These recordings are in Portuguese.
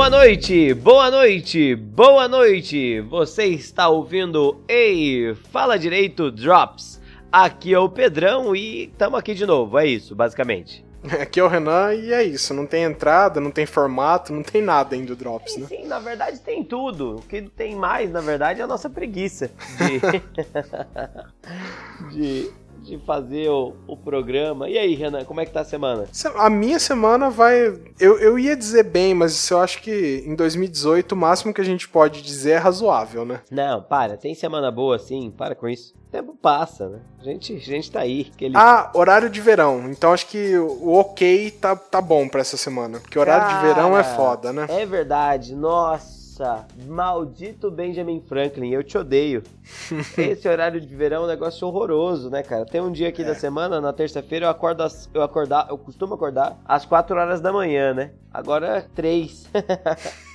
Boa noite, boa noite, boa noite. Você está ouvindo Ei, fala direito Drops. Aqui é o Pedrão e estamos aqui de novo, é isso, basicamente. Aqui é o Renan e é isso. Não tem entrada, não tem formato, não tem nada ainda do Drops, sim, né? Sim, na verdade tem tudo. O que tem mais, na verdade, é a nossa preguiça de, de de fazer o, o, programa. E aí, Renan, como é que tá a semana? A minha semana vai. Eu, eu ia dizer bem, mas eu acho que em 2018 o máximo que a gente pode dizer é razoável, né? Não, para, tem semana boa sim, para com isso. O tempo passa, né? A gente, a gente tá aí. Aquele... Ah, horário de verão. Então acho que o ok tá, tá bom pra essa semana. Porque horário Cara, de verão é foda, né? É verdade. Nossa maldito Benjamin Franklin, eu te odeio. Esse horário de verão é um negócio horroroso, né, cara? Tem um dia aqui é. da semana, na terça-feira, eu acordo eu acordar, eu costumo acordar às 4 horas da manhã, né? Agora 3.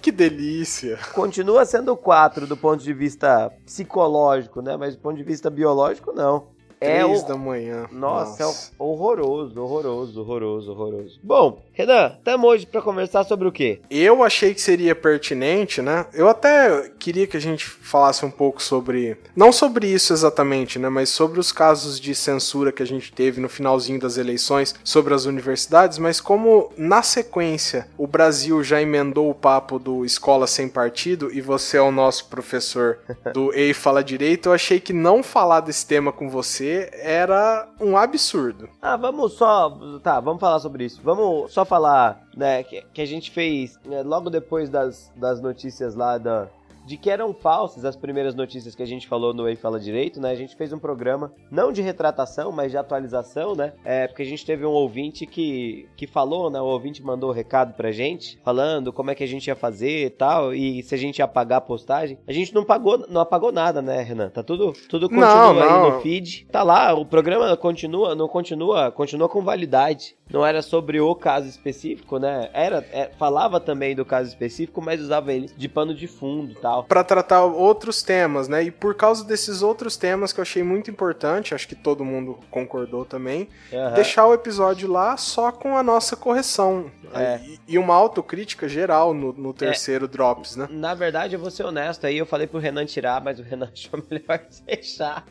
Que delícia! Continua sendo 4 do ponto de vista psicológico, né? Mas do ponto de vista biológico, não. É o... da manhã. Nossa, Nossa, é horroroso, horroroso, horroroso, horroroso. Bom, Renan, estamos hoje para conversar sobre o quê? Eu achei que seria pertinente, né? Eu até queria que a gente falasse um pouco sobre. Não sobre isso exatamente, né? Mas sobre os casos de censura que a gente teve no finalzinho das eleições sobre as universidades, mas como na sequência o Brasil já emendou o papo do Escola Sem Partido e você é o nosso professor do Ei Fala Direito, eu achei que não falar desse tema com você era um absurdo. Ah, vamos só. Tá, vamos falar sobre isso. Vamos só falar, né, que, que a gente fez né, logo depois das, das notícias lá da de que eram falsas as primeiras notícias que a gente falou no Ei Fala Direito, né? A gente fez um programa, não de retratação, mas de atualização, né? É, porque a gente teve um ouvinte que, que falou, né? O ouvinte mandou um recado pra gente, falando como é que a gente ia fazer e tal, e se a gente ia pagar a postagem. A gente não pagou, não apagou nada, né, Renan? Tá tudo, tudo continua não, não. aí no feed. Tá lá, o programa continua, não continua, continua com validade não era sobre o caso específico, né? Era, é, falava também do caso específico, mas usava ele de pano de fundo e tal. Para tratar outros temas, né? E por causa desses outros temas que eu achei muito importante, acho que todo mundo concordou também, uhum. deixar o episódio lá só com a nossa correção. É. E, e, uma autocrítica geral no, no terceiro é. Drops, né? Na verdade, eu vou ser honesto aí, eu falei pro Renan tirar, mas o Renan achou melhor deixar.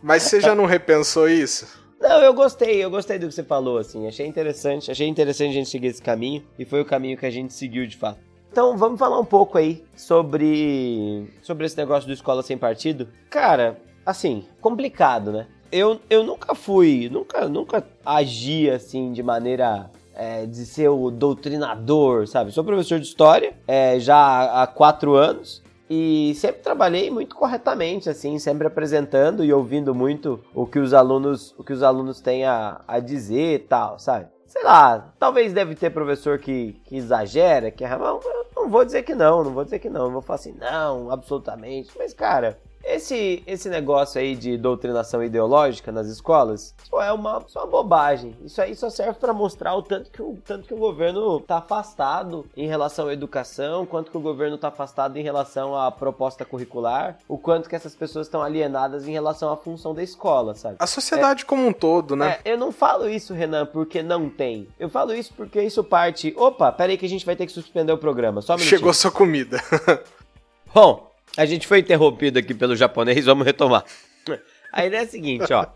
mas você já não repensou isso? Não, eu gostei, eu gostei do que você falou, assim. Achei interessante, achei interessante a gente seguir esse caminho e foi o caminho que a gente seguiu de fato. Então, vamos falar um pouco aí sobre sobre esse negócio do escola sem partido. Cara, assim, complicado, né? Eu, eu nunca fui, nunca nunca agi assim de maneira é, de ser o doutrinador, sabe? Sou professor de história é, já há quatro anos e sempre trabalhei muito corretamente, assim, sempre apresentando e ouvindo muito o que os alunos, o que os alunos têm a, a dizer e tal, sabe? Sei lá, talvez deve ter professor que, que exagera, que é, não, não vou dizer que não, não vou dizer que não, não vou falar assim, não, absolutamente, mas cara, esse, esse negócio aí de doutrinação ideológica nas escolas só é uma, só uma bobagem. Isso aí só serve para mostrar o tanto que o tanto que o governo tá afastado em relação à educação, quanto que o governo tá afastado em relação à proposta curricular, o quanto que essas pessoas estão alienadas em relação à função da escola, sabe? A sociedade é, como um todo, né? É, eu não falo isso, Renan, porque não tem. Eu falo isso porque isso parte. Opa, peraí que a gente vai ter que suspender o programa. Só um Chegou sua comida. Bom, a gente foi interrompido aqui pelo japonês, vamos retomar. A ideia é a seguinte, ó.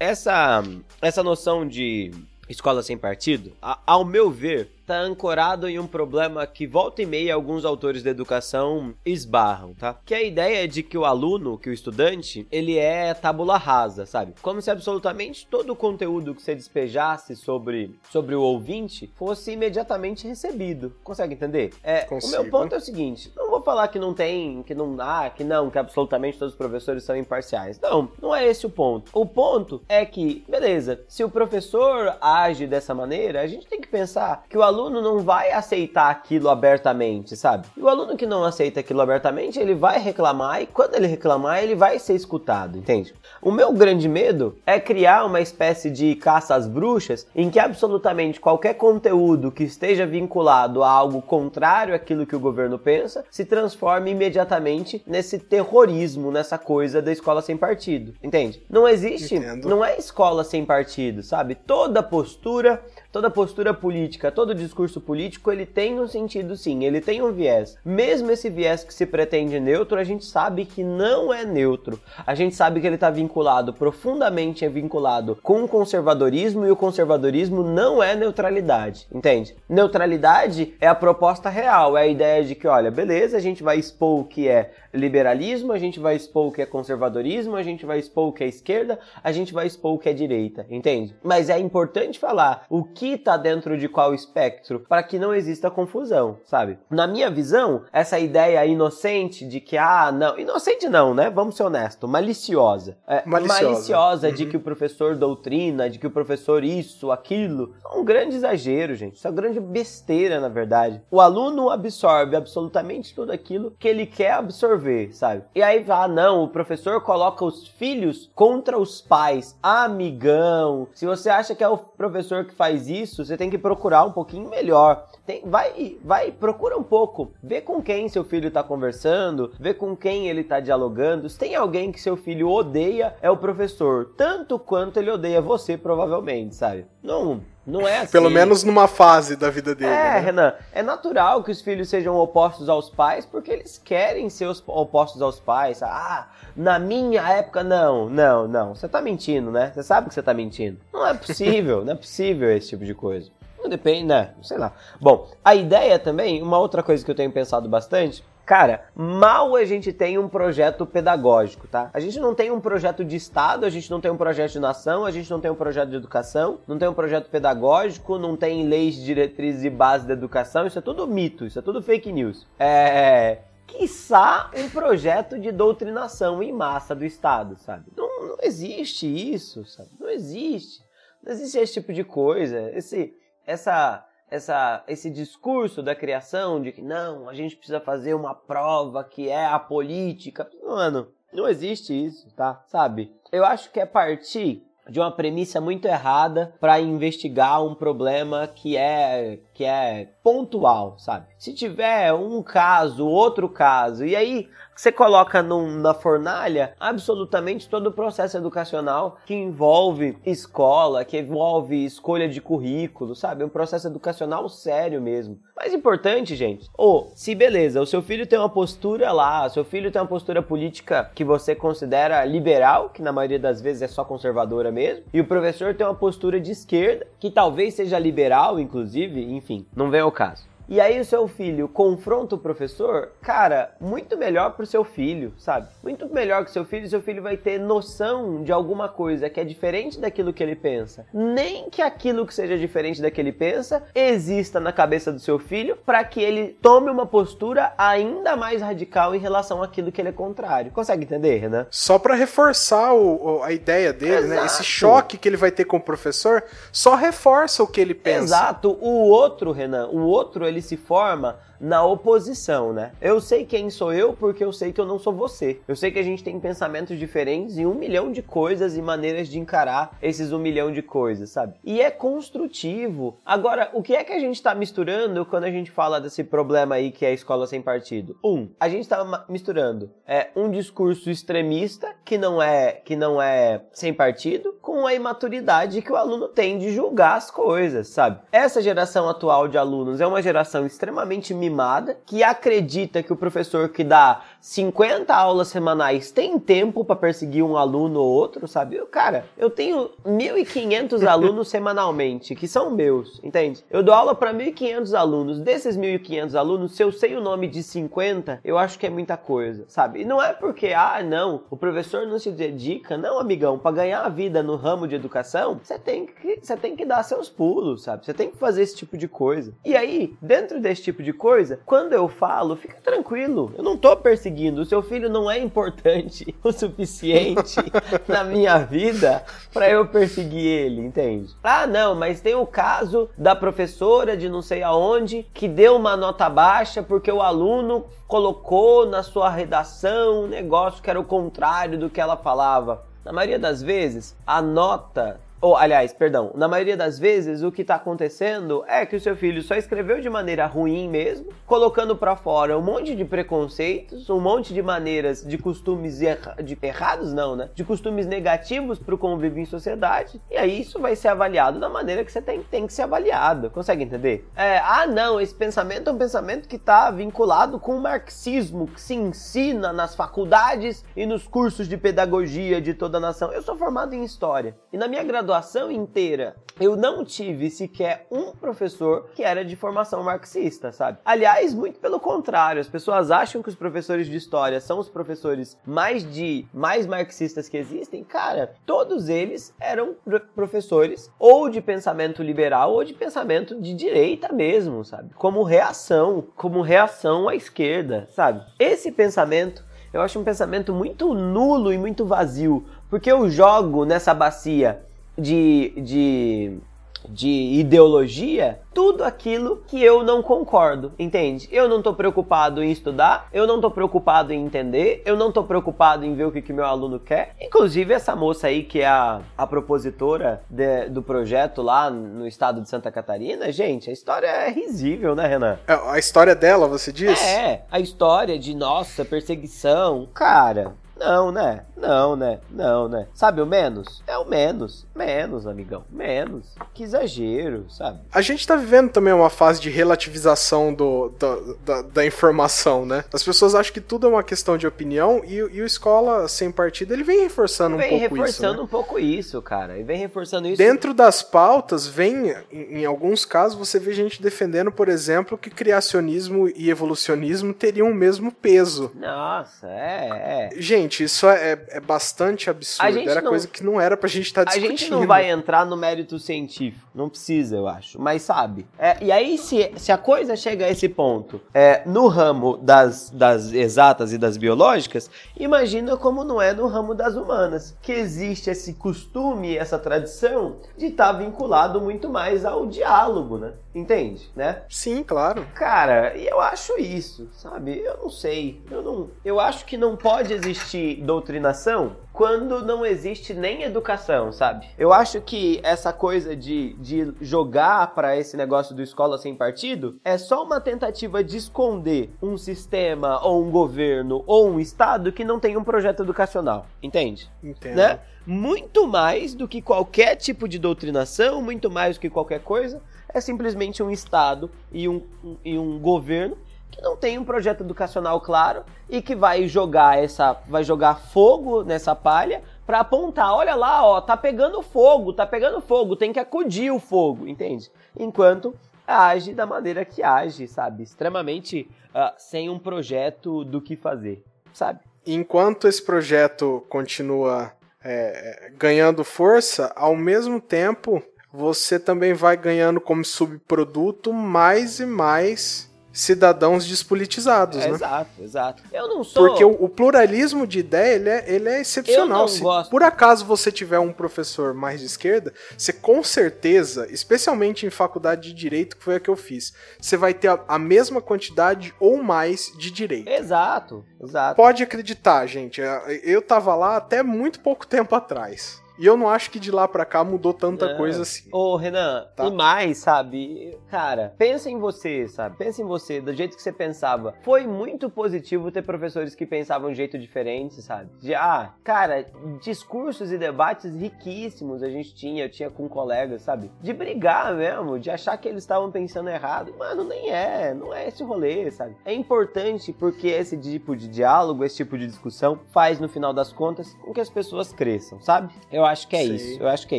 Essa, essa noção de escola sem partido, a, ao meu ver, está ancorado em um problema que volta e meia alguns autores da educação esbarram, tá? Que é a ideia de que o aluno, que o estudante, ele é tabula rasa, sabe? Como se absolutamente todo o conteúdo que você despejasse sobre, sobre o ouvinte fosse imediatamente recebido. Consegue entender? É, o meu ponto é o seguinte, não vou falar que não tem, que não, ah, que não, que absolutamente todos os professores são imparciais. Não, não é esse o ponto. O ponto é que, beleza, se o professor age dessa maneira, a gente tem que pensar que o aluno aluno não vai aceitar aquilo abertamente, sabe? E o aluno que não aceita aquilo abertamente, ele vai reclamar e quando ele reclamar, ele vai ser escutado, entende? O meu grande medo é criar uma espécie de caça às bruxas em que absolutamente qualquer conteúdo que esteja vinculado a algo contrário àquilo que o governo pensa se transforme imediatamente nesse terrorismo, nessa coisa da escola sem partido, entende? Não existe, Entendo. não é escola sem partido, sabe? Toda postura, toda postura política, todo discurso político ele tem um sentido sim, ele tem um viés. Mesmo esse viés que se pretende neutro, a gente sabe que não é neutro. A gente sabe que ele está vinculado, profundamente é vinculado com o conservadorismo e o conservadorismo não é neutralidade, entende? Neutralidade é a proposta real, é a ideia de que, olha, beleza, a gente vai expor o que é liberalismo, a gente vai expor o que é conservadorismo, a gente vai expor o que é esquerda, a gente vai expor o que é direita, entende? Mas é importante falar o que está dentro de qual espectro para que não exista confusão, sabe? Na minha visão, essa ideia inocente de que, ah, não, inocente não, né? Vamos ser honestos, maliciosa. É, maliciosa. maliciosa uhum. de que o professor doutrina, de que o professor isso, aquilo, é um grande exagero, gente. Isso é uma grande besteira, na verdade. O aluno absorve absolutamente tudo aquilo que ele quer absorver, sabe? E aí, ah, não, o professor coloca os filhos contra os pais. Amigão, se você acha que é o professor que faz isso, você tem que procurar um pouquinho melhor. Tem, vai, vai, procura um pouco. Vê com quem seu filho tá conversando, vê com quem ele tá dialogando. Se tem alguém que seu filho odeia, é o professor. Tanto quanto ele odeia você, provavelmente, sabe? Não não é assim. Pelo menos numa fase da vida dele. É, né? Renan, é natural que os filhos sejam opostos aos pais porque eles querem ser opostos aos pais. Ah, na minha época, não, não, não. Você tá mentindo, né? Você sabe que você tá mentindo. Não é possível, não é possível esse tipo de coisa. Não depende, né? Sei lá. Bom, a ideia também, uma outra coisa que eu tenho pensado bastante Cara, mal a gente tem um projeto pedagógico, tá? A gente não tem um projeto de Estado, a gente não tem um projeto de nação, a gente não tem um projeto de educação, não tem um projeto pedagógico, não tem leis, diretrizes e bases da educação. Isso é tudo mito, isso é tudo fake news. É. Quiçá um projeto de doutrinação em massa do Estado, sabe? Não, não existe isso, sabe? Não existe. Não existe esse tipo de coisa. Esse, essa essa, esse discurso da criação de que não, a gente precisa fazer uma prova que é a política. Mano, não existe isso, tá? Sabe? Eu acho que é partir de uma premissa muito errada para investigar um problema que é que é pontual, sabe? Se tiver um caso, outro caso, e aí você coloca num, na fornalha absolutamente todo o processo educacional que envolve escola, que envolve escolha de currículo, sabe? Um processo educacional sério mesmo. Mais importante, gente, ou se beleza, o seu filho tem uma postura lá, o seu filho tem uma postura política que você considera liberal, que na maioria das vezes é só conservadora mesmo, e o professor tem uma postura de esquerda, que talvez seja liberal, inclusive, enfim, não vem ao caso e aí o seu filho confronta o professor, cara, muito melhor pro seu filho, sabe? Muito melhor que seu filho, seu filho vai ter noção de alguma coisa que é diferente daquilo que ele pensa. Nem que aquilo que seja diferente daquilo que ele pensa exista na cabeça do seu filho para que ele tome uma postura ainda mais radical em relação àquilo que ele é contrário. Consegue entender, Renan? Só para reforçar o, a ideia dele, Exato. né? Esse choque que ele vai ter com o professor só reforça o que ele pensa. Exato. O outro, Renan, o outro ele se forma na oposição, né? Eu sei quem sou eu porque eu sei que eu não sou você. Eu sei que a gente tem pensamentos diferentes e um milhão de coisas e maneiras de encarar esses um milhão de coisas, sabe? E é construtivo. Agora, o que é que a gente tá misturando quando a gente fala desse problema aí que é a escola sem partido? Um, a gente tá misturando é, um discurso extremista que não é que não é sem partido com a imaturidade que o aluno tem de julgar as coisas, sabe? Essa geração atual de alunos é uma geração extremamente mimada que acredita que o professor que dá 50 aulas semanais tem tempo para perseguir um aluno ou outro, sabe? Eu, cara, eu tenho 1.500 alunos semanalmente que são meus, entende? Eu dou aula para 1.500 alunos. Desses 1.500 alunos, se eu sei o nome de 50, eu acho que é muita coisa, sabe? E não é porque, ah, não, o professor não se dedica. Não, amigão, para ganhar a vida no ramo de educação, você tem que, você tem que dar seus pulos, sabe? Você tem que fazer esse tipo de coisa. E aí, dentro desse tipo de coisa, coisa, quando eu falo, fica tranquilo. Eu não tô perseguindo. O seu filho não é importante o suficiente na minha vida para eu perseguir ele, entende? Ah, não, mas tem o caso da professora de não sei aonde que deu uma nota baixa porque o aluno colocou na sua redação um negócio que era o contrário do que ela falava. Na maioria das vezes, a nota ou aliás, perdão, na maioria das vezes o que está acontecendo é que o seu filho só escreveu de maneira ruim mesmo, colocando para fora um monte de preconceitos, um monte de maneiras, de costumes erra de errados não, né? De costumes negativos para o convívio em sociedade. E aí isso vai ser avaliado da maneira que você tem, tem que ser avaliado. Consegue entender? É, ah, não, esse pensamento é um pensamento que está vinculado com o marxismo, que se ensina nas faculdades e nos cursos de pedagogia de toda a nação. Eu sou formado em história e na minha graduação inteira eu não tive sequer um professor que era de formação marxista, sabe? Aliás, muito pelo contrário, as pessoas acham que os professores de história são os professores mais de mais marxistas que existem. Cara, todos eles eram professores ou de pensamento liberal ou de pensamento de direita mesmo, sabe? Como reação, como reação à esquerda, sabe? Esse pensamento eu acho um pensamento muito nulo e muito vazio, porque eu jogo nessa bacia de, de de ideologia tudo aquilo que eu não concordo, entende? Eu não tô preocupado em estudar, eu não tô preocupado em entender, eu não tô preocupado em ver o que, que meu aluno quer. Inclusive, essa moça aí, que é a, a propositora de, do projeto lá no estado de Santa Catarina, gente, a história é risível, né, Renan? É, a história dela, você diz? É, a história de, nossa, perseguição. Cara, não, né? Não, né? Não, né? Sabe o menos? É o menos. Menos, amigão. Menos. Que exagero, sabe? A gente tá vivendo também uma fase de relativização do, do da, da, informação, né? As pessoas acham que tudo é uma questão de opinião e, e o Escola Sem Partido, ele vem reforçando vem um pouco isso, Vem reforçando né? um pouco isso, cara. E vem reforçando isso. Dentro das pautas, vem, em, em alguns casos, você vê gente defendendo, por exemplo, que criacionismo e evolucionismo teriam o mesmo peso. Nossa, é, é. Gente, Gente, isso é, é, é bastante absurdo. Era não, coisa que não era pra gente estar tá discutindo. A gente não vai entrar no mérito científico. Não precisa, eu acho. Mas sabe. É, e aí, se, se a coisa chega a esse ponto é, no ramo das, das exatas e das biológicas, imagina como não é no ramo das humanas. Que existe esse costume, essa tradição de estar tá vinculado muito mais ao diálogo, né? Entende, né? Sim, claro. Cara, e eu acho isso, sabe? Eu não sei. Eu não. Eu acho que não pode existir doutrinação quando não existe nem educação, sabe? Eu acho que essa coisa de, de jogar para esse negócio do escola sem partido é só uma tentativa de esconder um sistema ou um governo ou um estado que não tem um projeto educacional, entende? Entendo. Né? Muito mais do que qualquer tipo de doutrinação, muito mais do que qualquer coisa, é simplesmente um Estado e um, um, e um governo que não tem um projeto educacional claro e que vai jogar essa, vai jogar fogo nessa palha para apontar, olha lá, ó, tá pegando fogo, tá pegando fogo, tem que acudir o fogo, entende? Enquanto age da maneira que age, sabe? Extremamente uh, sem um projeto do que fazer, sabe? Enquanto esse projeto continua é, ganhando força, ao mesmo tempo você também vai ganhando como subproduto mais e mais cidadãos despolitizados, é, né? Exato, exato. Eu não sou. Porque o, o pluralismo de ideia ele é, ele é excepcional. Eu não Se gosto. por acaso você tiver um professor mais de esquerda, você com certeza, especialmente em faculdade de direito, que foi a que eu fiz, você vai ter a, a mesma quantidade ou mais de direito. Exato, exato. Pode acreditar, gente. Eu tava lá até muito pouco tempo atrás. E eu não acho que de lá para cá mudou tanta coisa assim. Ô, Renan, tá. e mais, sabe? Cara, pensa em você, sabe? Pensa em você, do jeito que você pensava. Foi muito positivo ter professores que pensavam de um jeito diferente, sabe? De, ah, cara, discursos e debates riquíssimos a gente tinha, eu tinha com colegas, sabe? De brigar mesmo, de achar que eles estavam pensando errado. Mano, nem é, não é esse rolê, sabe? É importante porque esse tipo de diálogo, esse tipo de discussão faz, no final das contas, com que as pessoas cresçam, sabe? Eu acho que é isso. Eu acho que é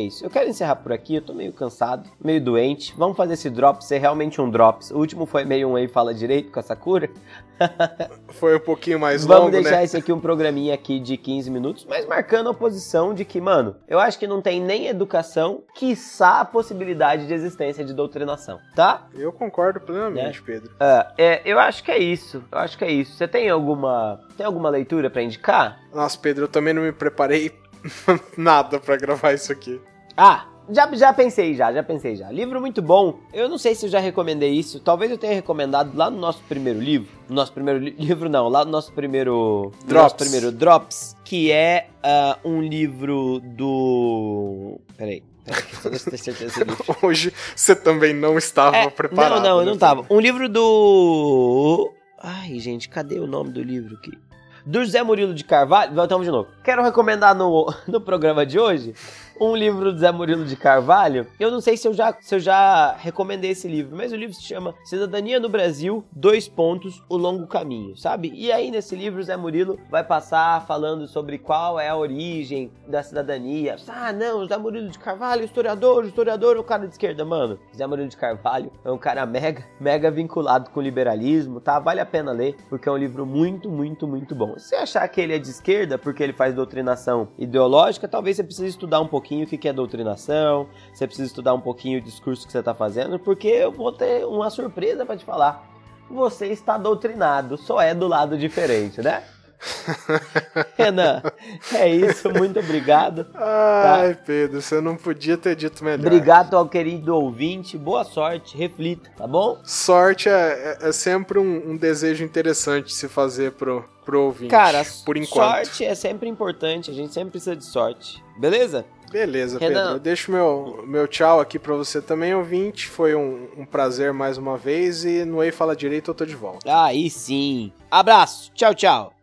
isso. Eu quero encerrar por aqui. Eu tô meio cansado, meio doente. Vamos fazer esse drop ser realmente um drops. O último foi meio um aí fala direito com a Sakura. foi um pouquinho mais Vamos longo, Vamos deixar né? esse aqui um programinha aqui de 15 minutos, mas marcando a posição de que, mano, eu acho que não tem nem educação, quiçá a possibilidade de existência de doutrinação, tá? Eu concordo plenamente, é. Pedro. Uh, é, eu acho que é isso. Eu acho que é isso. Você tem alguma, tem alguma leitura para indicar? Nossa, Pedro, eu também não me preparei nada para gravar isso aqui. Ah, já, já pensei já, já pensei já. Livro muito bom. Eu não sei se eu já recomendei isso. Talvez eu tenha recomendado lá no nosso primeiro livro. No nosso primeiro li livro não, lá no nosso primeiro Drops. nosso primeiro Drops, que é uh, um livro do Peraí. Hoje você também não estava É, preparado. Não, não, eu né, não tava. Um livro do. Ai, gente, cadê o nome do livro aqui? Do José Murilo de Carvalho. Voltamos de novo. Quero recomendar no, no programa de hoje um livro do Zé Murilo de Carvalho. Eu não sei se eu, já, se eu já recomendei esse livro, mas o livro se chama Cidadania no Brasil, dois pontos, o longo caminho, sabe? E aí nesse livro o Zé Murilo vai passar falando sobre qual é a origem da cidadania. Ah, não, o Zé Murilo de Carvalho, historiador, historiador o cara de esquerda, mano. Zé Murilo de Carvalho é um cara mega, mega vinculado com o liberalismo, tá? Vale a pena ler, porque é um livro muito, muito, muito bom. Se você achar que ele é de esquerda, porque ele faz doutrinação ideológica, talvez você precise estudar um pouquinho o que é doutrinação, você precisa estudar um pouquinho o discurso que você está fazendo, porque eu vou ter uma surpresa para te falar. Você está doutrinado, só é do lado diferente, né? Renan, é isso, muito obrigado. Ai, Pedro, você não podia ter dito melhor. Obrigado ao querido ouvinte, boa sorte, reflita, tá bom? Sorte é, é, é sempre um, um, desejo interessante se fazer pro, pro ouvinte. Cara, por enquanto. sorte é sempre importante, a gente sempre precisa de sorte, beleza? Beleza, Renan. Pedro. Eu deixo meu, meu tchau aqui para você também, ouvinte. Foi um, um, prazer mais uma vez e no Ei Fala Direito eu tô de volta. Aí sim. Abraço. Tchau, tchau.